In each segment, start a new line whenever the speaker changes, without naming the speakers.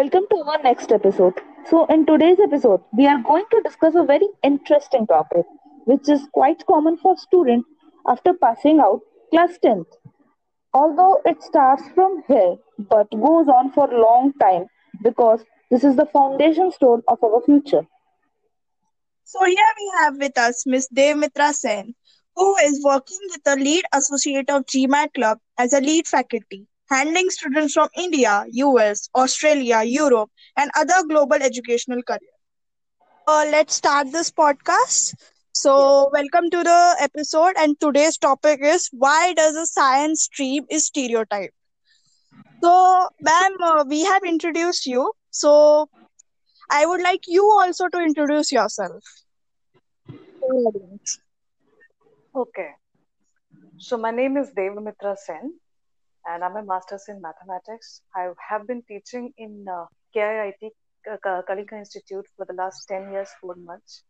Welcome to our next episode. So, in today's episode, we are going to discuss a very interesting topic, which is quite common for students after passing out class 10th. Although it starts from here but goes on for a long time because this is the foundation stone of our future.
So here we have with us Miss Devmitra Sen, who is working with the lead associate of GMAT Club as a lead faculty, handling students from India, US, Australia, Europe, and other global educational careers. Uh, let's start this podcast. So, welcome to the episode, and today's topic is why does a science stream is stereotyped? So, ma'am, uh, we have introduced you. So, I would like you also to introduce yourself.
Okay. So my name is Devamitra Sen and I'm a master's in mathematics. I have been teaching in uh, KIIT uh, Kalinga Institute for the last 10 years, 4 months.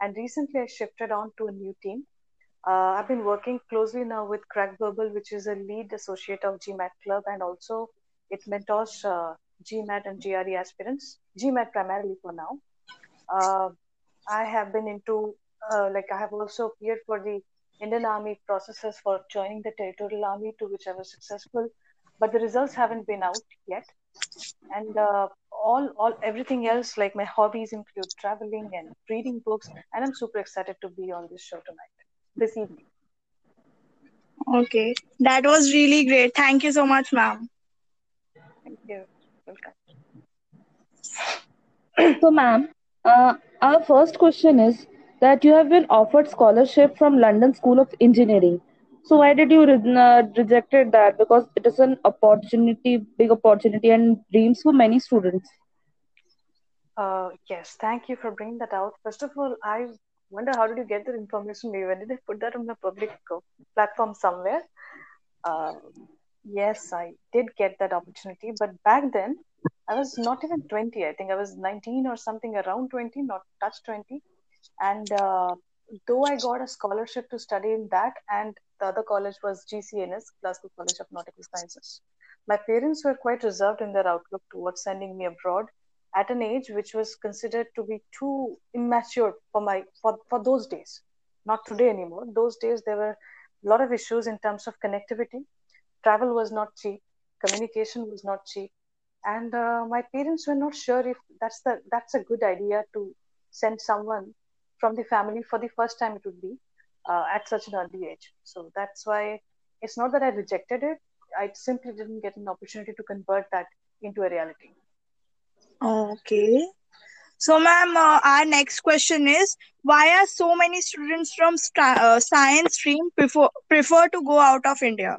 And recently I shifted on to a new team. Uh, I've been working closely now with CrackVerbal, which is a lead associate of GMAT Club, and also it mentors uh, GMAT and GRE aspirants, GMAT primarily for now. Uh, I have been into, uh, like, I have also appeared for the Indian Army processes for joining the Territorial Army, to which I was successful, but the results haven't been out yet. And uh, all, all, everything else, like my hobbies include traveling and reading books, and I'm super excited to be on this show tonight, this evening.
Okay, that was really great. Thank you so much, ma'am.
Thank you. Welcome.
So, ma'am, uh, our first question is that you have been offered scholarship from London School of Engineering. So why did you re- uh, rejected that? Because it is an opportunity, big opportunity, and dreams for many students.
Uh, yes, thank you for bringing that out. First of all, I wonder how did you get that information? When did they put that on the public uh, platform somewhere? Uh, yes, I did get that opportunity, but back then I was not even 20. I think I was 19 or something around 20, not touch 20. And uh, though I got a scholarship to study in that, and the other college was GCNS, Glasgow College of Nautical Sciences, my parents were quite reserved in their outlook towards sending me abroad at an age which was considered to be too immature for my for, for those days. Not today anymore. Those days there were a lot of issues in terms of connectivity. Travel was not cheap. Communication was not cheap and uh, my parents were not sure if that's the that's a good idea to send someone from the family for the first time it would be uh, at such an early age so that's why it's not that i rejected it i simply didn't get an opportunity to convert that into a reality
Okay. So, ma'am, uh, our next question is why are so many students from sta- uh, science stream prefer prefer to go out of India?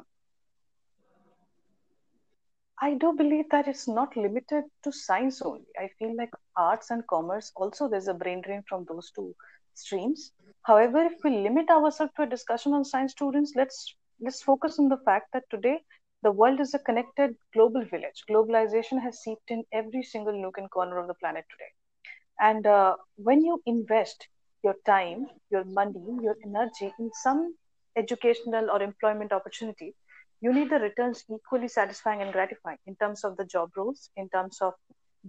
I do believe that it's not limited to science only. I feel like arts and commerce also there's a brain drain from those two streams. However, if we limit ourselves to a discussion on science students, let's let's focus on the fact that today the world is a connected global village. Globalization has seeped in every single nook and corner of the planet today. And uh, when you invest your time, your money, your energy in some educational or employment opportunity, you need the returns equally satisfying and gratifying in terms of the job roles, in terms of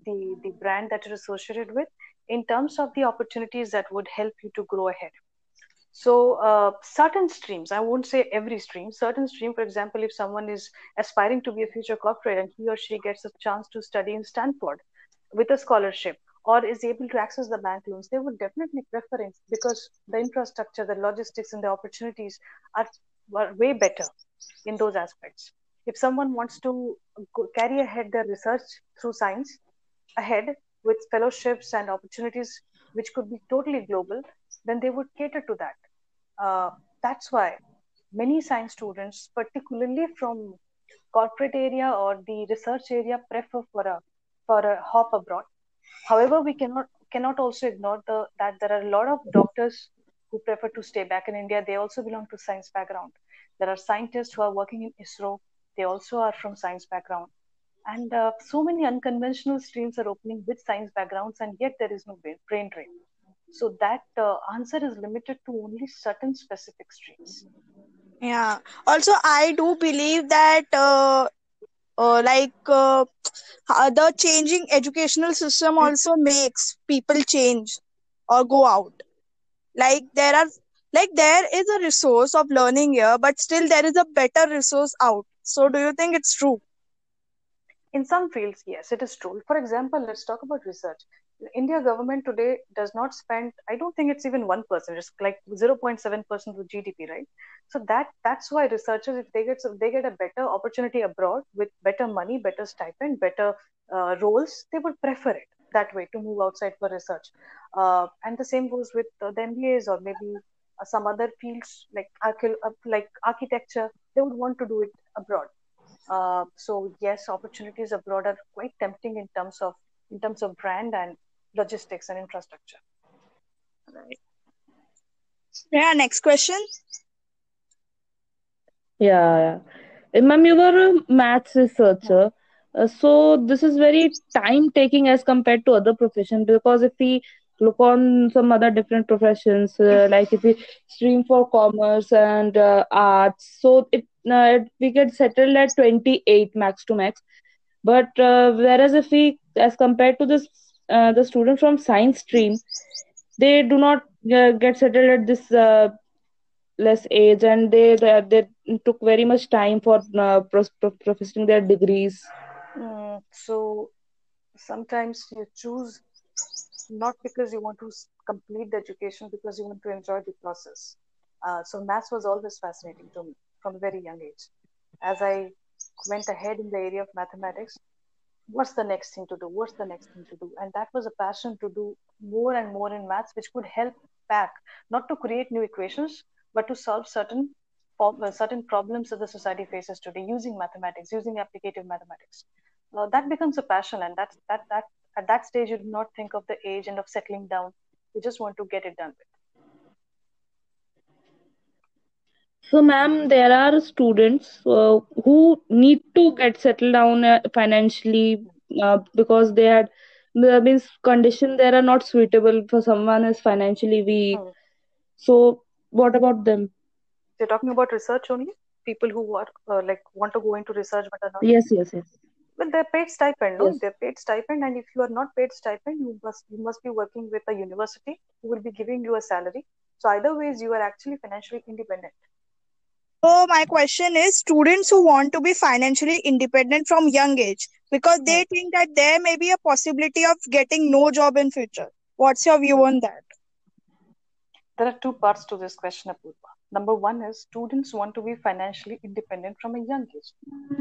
the, the brand that you're associated with, in terms of the opportunities that would help you to grow ahead. So, uh, certain streams, I won't say every stream, certain stream, for example, if someone is aspiring to be a future corporate and he or she gets a chance to study in Stanford with a scholarship or is able to access the bank loans, they would definitely prefer it because the infrastructure, the logistics, and the opportunities are, are way better in those aspects. If someone wants to carry ahead their research through science ahead with fellowships and opportunities which could be totally global, then they would cater to that. Uh, that's why many science students, particularly from corporate area or the research area, prefer for a for a hop abroad. However, we cannot cannot also ignore the that there are a lot of doctors who prefer to stay back in India. They also belong to science background there are scientists who are working in isro. They also are from science background. And uh, so many unconventional streams are opening with science backgrounds and yet there is no brain drain. So that uh, answer is limited to only certain specific streams.
Yeah. Also, I do believe that uh, uh, like uh, the changing educational system also makes people change or go out. Like there are like there is a resource of learning here but still there is a better resource out. So do you think it's true?
In some fields yes it is true. For example let's talk about research. India government today does not spend i don't think it's even 1% it's like 0.7% of gdp right? So that that's why researchers if they get they get a better opportunity abroad with better money better stipend better uh, roles they would prefer it that way to move outside for research. Uh, and the same goes with uh, the mbas or maybe some other fields like uh, like architecture they would want to do it abroad uh, so yes, opportunities abroad are quite tempting in terms of in terms of brand and logistics and infrastructure.
Right. Yeah. Next question.
Yeah, yeah. Ma'am, you were a maths researcher. Uh, so this is very time taking as compared to other profession because if we look on some other different professions uh, like if we stream for commerce and uh, arts. So it uh, we get settled at 28 max to max. But uh, whereas if we as compared to this uh, the student from science stream they do not uh, get settled at this uh, less age and they, they they took very much time for uh, pro- professing their degrees.
Mm, so sometimes you choose not because you want to complete the education because you want to enjoy the process uh, so maths was always fascinating to me from a very young age. As I went ahead in the area of mathematics, what's the next thing to do? What's the next thing to do? And that was a passion to do more and more in maths, which could help back, not to create new equations, but to solve certain uh, certain problems that the society faces today using mathematics, using applicative mathematics. Now that becomes a passion, and that's that that at that stage you do not think of the age and of settling down. You just want to get it done with.
So, ma'am, there are students uh, who need to get settled down uh, financially uh, because they had uh, means condition there are not suitable for someone is financially weak. Hmm. So, what about them?
You're talking about research only. People who are uh, like want to go into research but are not.
Yes, yes, yes.
Well, they're paid stipend, no? Yes. They're paid stipend, and if you are not paid stipend, you must you must be working with a university who will be giving you a salary. So either ways, you are actually financially independent.
So my question is students who want to be financially independent from young age because they think that there may be a possibility of getting no job in future. What's your view on that?
There are two parts to this question, Apurva. Number one is students want to be financially independent from a young age.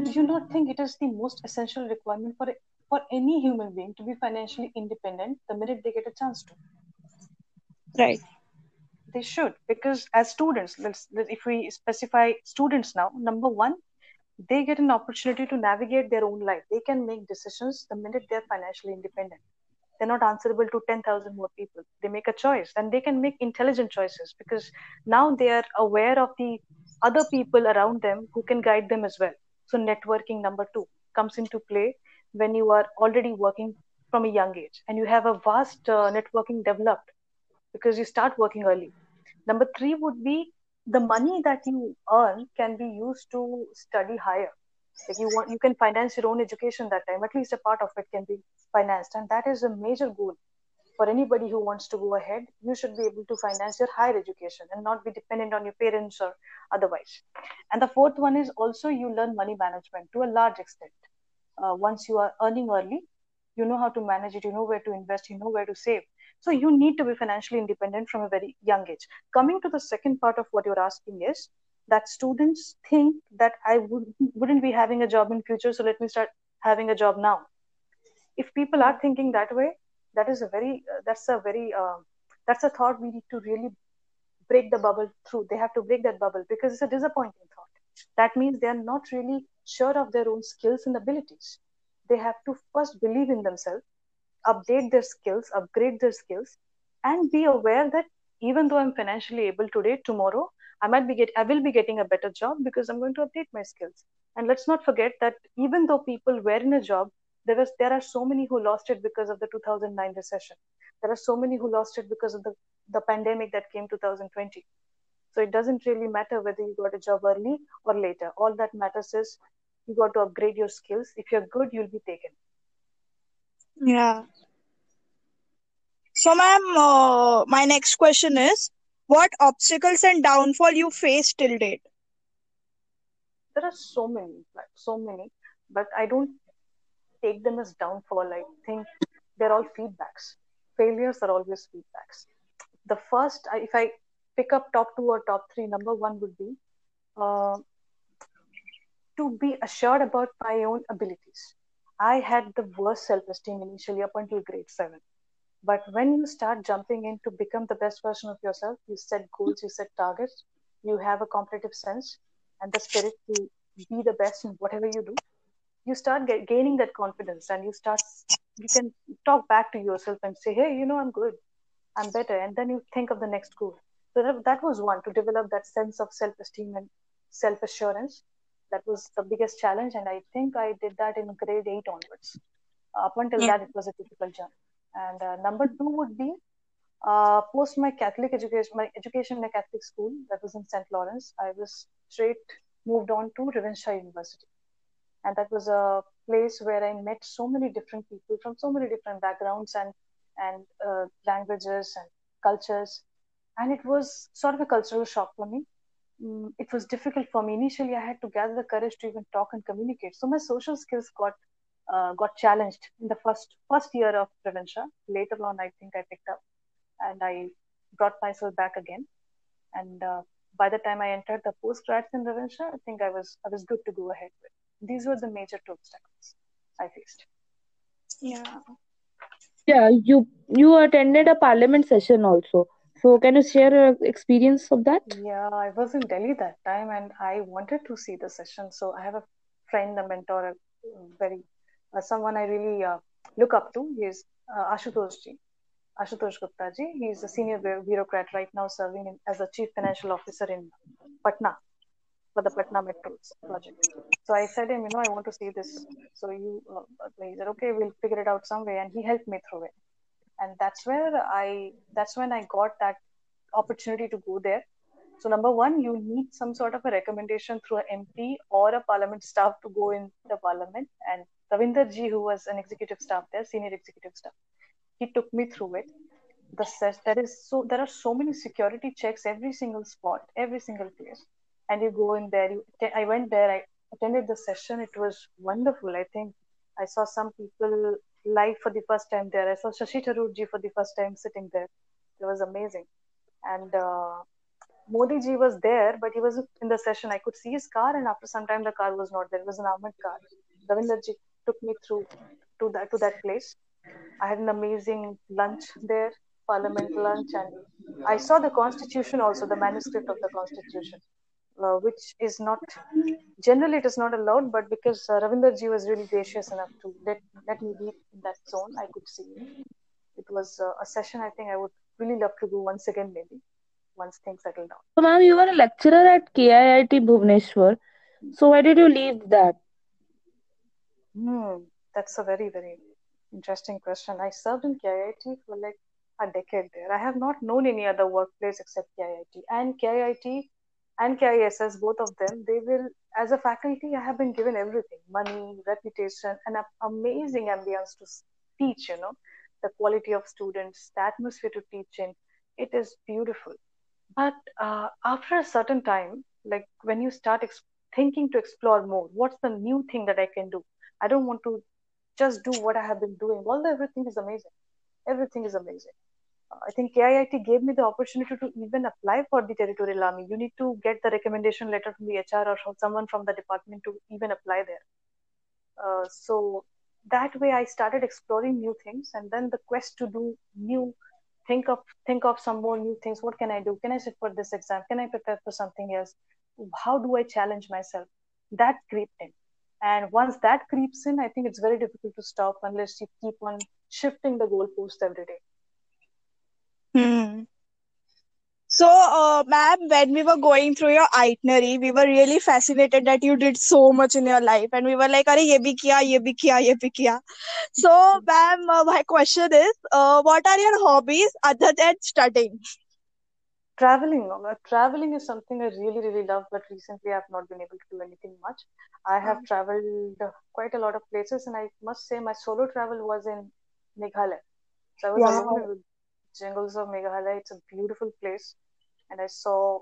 Do you not think it is the most essential requirement for for any human being to be financially independent the minute they get a chance to?
Right
they should because as students let's, if we specify students now number one they get an opportunity to navigate their own life they can make decisions the minute they're financially independent they're not answerable to 10000 more people. They make a choice and they can make intelligent choices because now they are aware of the other people around them who can guide them as well. So networking number 2 comes into play when you are already working from a young age and you have a vast uh, networking developed because you start working early. Number three would be the money that you earn can be used to study higher. If you want, you can finance your own education that time. At least a part of it can be financed, and that is a major goal for anybody who wants to go ahead. You should be able to finance your higher education and not be dependent on your parents or otherwise. And the fourth one is also you learn money management to a large extent. Uh, once you are earning early, you know how to manage it. You know where to invest. You know where to save so you need to be financially independent from a very young age. Coming to the second part of what you're asking is that students think that I would, wouldn't be having a job in future, so let me start having a job now. If people are thinking that way, that is a very uh, that's a very uh, that's a thought we need to really break the bubble through. They have to break that bubble because it's a disappointing thought. That means they are not really sure of their own skills and abilities. They have to first believe in themselves update their skills, upgrade their skills, and be aware that even though I'm financially able today, tomorrow I might be get I will be getting a better job because I'm going to update my skills. And let's not forget that even though people were in a job, there was there are so many who lost it because of the 2009 recession. There are so many who lost it because of the the pandemic that came 2020. So it doesn't really matter whether you got a job early or later. All that matters is you got to upgrade your skills if you're good you'll be taken
Yeah. So, ma'am, uh, my next question is what obstacles and downfall you faced till date?
there are so many like so many but i don't take them as downfall. I think they're all feedbacks. Failures are always feedbacks. The first if i pick up top two or top three number one would be uh, to be assured about my own abilities. I had the worst self-esteem initially up until grade 7 but when you start jumping in to become the best version of yourself you set goals you set targets you have a competitive sense and the spirit to be the best in whatever you do you start get, gaining that confidence and you start you can talk back to yourself and say hey you know i'm good. I'm better. And then you think of the next goal. So that, that was one to develop that sense of self-esteem and self-assurance. That was the biggest challenge and i think i did that in grade 8 onwards. Up until
Yeah.
that it was a difficult journey and uh, number two would be uh, post my Catholic education, my education in a Catholic school that was in St. Lawrence, I was straight moved on to Ravenshaw University. And that was a place where I met so many different people from so many different backgrounds and, and uh, languages and cultures. And it was sort of a cultural shock for me. Mm, it was difficult for me. Initially, I had to gather the courage to even talk and communicate. So my social skills got uh, got challenged in the first first year of Ravenshaw. Later on, I think I picked up and I brought myself back again. And uh, by the time I entered the postgrads in Ravenshaw, I think I was I was good to go ahead with. These were the major two obstacles I faced.
Yeah.
Yeah, you you attended a parliament session also. So can you share your experience of that?
Yeah, I was in Delhi that time, and I wanted to see the session. So I have a friend, a mentor, a very someone I really uh, look up to. He is uh, Ashutosh ji. Ashutosh Gupta ji. He is a senior bureaucrat right now, serving in, as a chief financial officer in Patna for the Patna Metro project. So I said him, you know, I want to see this. So you, uh, he said, okay, we'll figure it out some way, and he helped me through it. And that's where I, that's when I got that opportunity to go there. So number one, you need some sort of a recommendation through an MP or a parliament staff to go in the parliament. And Ravinder ji, who was an executive staff there, senior executive staff, he took me through it. The ses- that is so there are so many security checks every single spot, every single place, and you go in there. You I went there. I attended the session. It was wonderful. I think I saw some people live for the first time there. I saw Shashi Tharoor ji for the first time sitting there. It was amazing. And uh, Modi ji was there, but he was in the session. I could see his car, and after some time, the car was not there. It was an armored car. Ravinder ji took me through to that to that place. I had an amazing lunch there, Parliament lunch, and I saw the Constitution also, the manuscript of the Constitution, uh, which is not generally it is not allowed, but because uh, Ravinder ji was really gracious enough to let let me be in that zone, I could see it. Was uh, a session I think I would really love to do once again, maybe once things settle down.
So ma'am, you were a lecturer at KIIT Bhubaneswar. So why did you leave that?
Hmm, that's a very, very interesting question. I served in KIIT for like a decade there. I have not known any other workplace except KIIT. And KIIT and KISS, both of them, they will, as a faculty, I have been given everything money, reputation, and an amazing ambience to teach, you know, the quality of students, the atmosphere to teach in. It is beautiful. But uh, after a certain time, like when you start ex- thinking to explore more, what's the new thing that I can do? I don't want to just do what I have been doing. Although everything is amazing, everything is amazing. Uh, I think KIIT gave me the opportunity to even apply for the territorial army. You need to get the recommendation letter from the HR or from someone from the department to even apply there. Uh, so that way, I started exploring new things, and then the quest to do new, think of think of some more new things. What can I do? Can I sit for this exam? Can I prepare for something else? How do I challenge myself? That creeped in. And once that creeps in, I think it's very difficult to stop unless you keep on shifting the goalpost every day.
Hmm. So, uh, ma'am, when we were going through your itinerary, we were really fascinated that you did so much in your life, and we were like, "Arey, ye bhi kiya, ye bhi kiya, ye bhi kiya." So, ma'am, uh, my question is, uh, what are your hobbies other than studying?
Traveling traveling is something i really really love but recently i've not been able to do anything much. I have
Um,
traveled quite a lot of places and i must say my solo travel was in meghalaya. So i was alone in the jungles of meghalaya. It's a beautiful place and i saw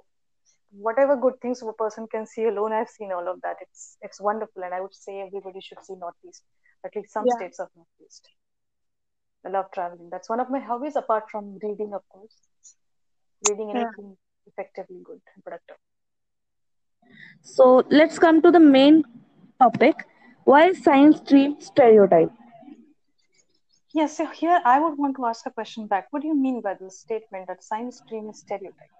whatever good things a person can see alone i've seen all of that. It's it's wonderful and i would say everybody should see northeast at least some
Yeah.
states of northeast. I love traveling. That's one of my hobbies apart from reading of course reading
Yeah.
anything effectively good and productive
So let's come to the main topic. Why is science stream stereotype?
Yes, so here I would want to ask a question back. What do you mean by the statement that science stream is stereotype?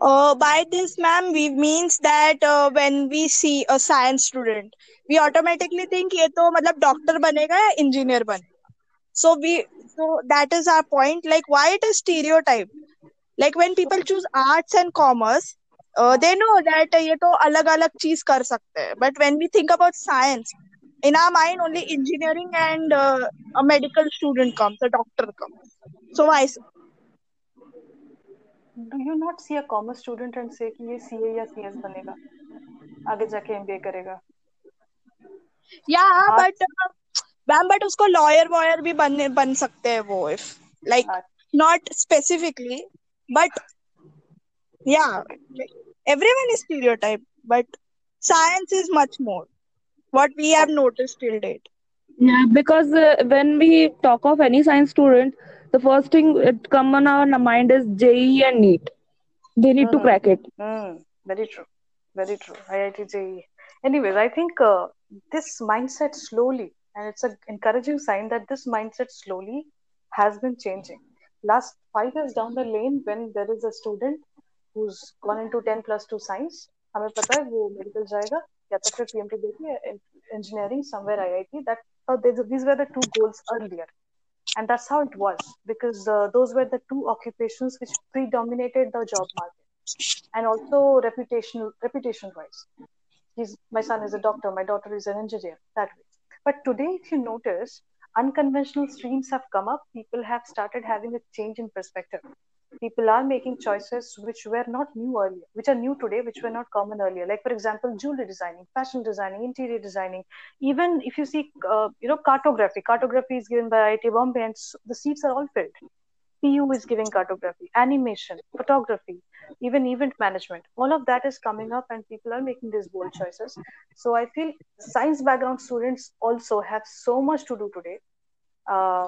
Uh, by this, ma'am, we means that uh, when we see a science student, we automatically think ये तो मतलब doctor बनेगा या engineer बनेगा. So we, so that is our point. Like, why it is stereotype? Like when people choose arts and commerce, uh, they know that ये तो अलग अलग चीज़ कर सकते हैं. But when we think about science, in our mind only engineering and uh, a medical student comes, a doctor comes. So why?
Do you not see a commerce student and say कि ये CA या CS बनेगा आगे जाके MBA करेगा
but uh, ma'am but उसको lawyer वॉयर भी बन बन सकते हैं वो
if
like. Not specifically but
yeah
everyone is stereotyped but science is much more. What we have noticed till date.
Yeah because uh, when we talk of any science student the first thing it come on our mind is JEE and NEET they need mm. to
hmm.
crack it.
Mm. very true. Very true. Iit JEE anyways i think uh, this mindset slowly and it's an encouraging sign that this mindset slowly has been changing Last five years down the lane, when there is a student who's gone into 10 plus 2 science, हमें पता है वो medical जाएगा या तो फिर PMT देके engineering somewhere IIT. That uh, these these were the two goals earlier. and that's how it was because uh, those were the two occupations which predominated the job market and also reputational reputation wise he's my son is a doctor my daughter is an engineer that way but today if you notice unconventional streams have come up. People have started having a change in perspective. People are making choices which were not new earlier which are new today which were not common earlier. Like for example jewelry designing fashion designing interior designing. Even if you see uh, you know cartography. Cartography is given by IIT Bombay and the seats are all filled PU is giving cartography animation photography even event management. All of that is coming up and people are making these bold choices. So I feel science background students also have so much to do today uh,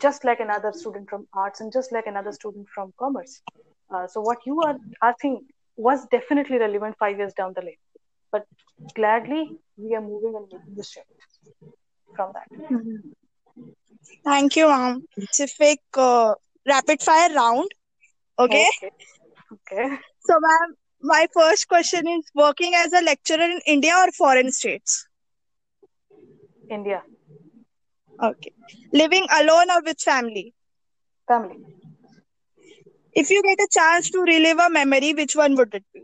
just like another student from arts and just like another student from commerce. Uh, so what you are asking was definitely relevant five years down the lane, but gladly we are moving and making the shift from that.
thank you ma'am. Specific rapid fire round. Okay?
Okay. Okay.
so ma'am my first question is working as a lecturer in india or foreign states?
India.
Okay. Living alone or with family?
Family.
if you get a chance to relive a memory which one would it be?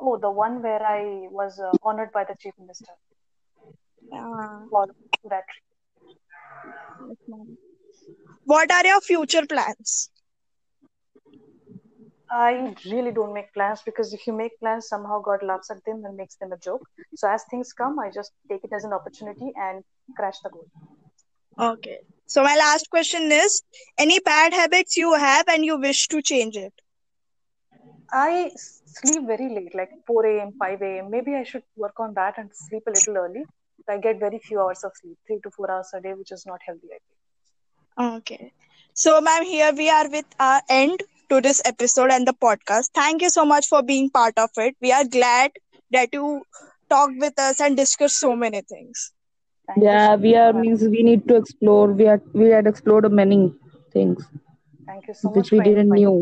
Oh, the one where I was uh, honored by the chief minister.
Uh,
for that.
What are your future plans
I really don't make plans because if you make plans, somehow God laughs at them and makes them a joke. So as things come, I just take it as an opportunity and crash the goal.
Okay. So my last question is any bad habits you have and you wish to change it?
I sleep very late, like 4 a.m., 5 a.m. Maybe I should work on that and sleep a little early. I get very few hours of sleep, three to four hours a day, which is not healthy, I think.
Okay. So ma'am, here we are with our end to this episode and the podcast. Thank you so much for being part of it. We are glad that you talked with us and discussed so many things.
Thank
Yeah, we are means we need to explore. We had we had explored many things
Thank you so
which
much
Which
we
didn't knew.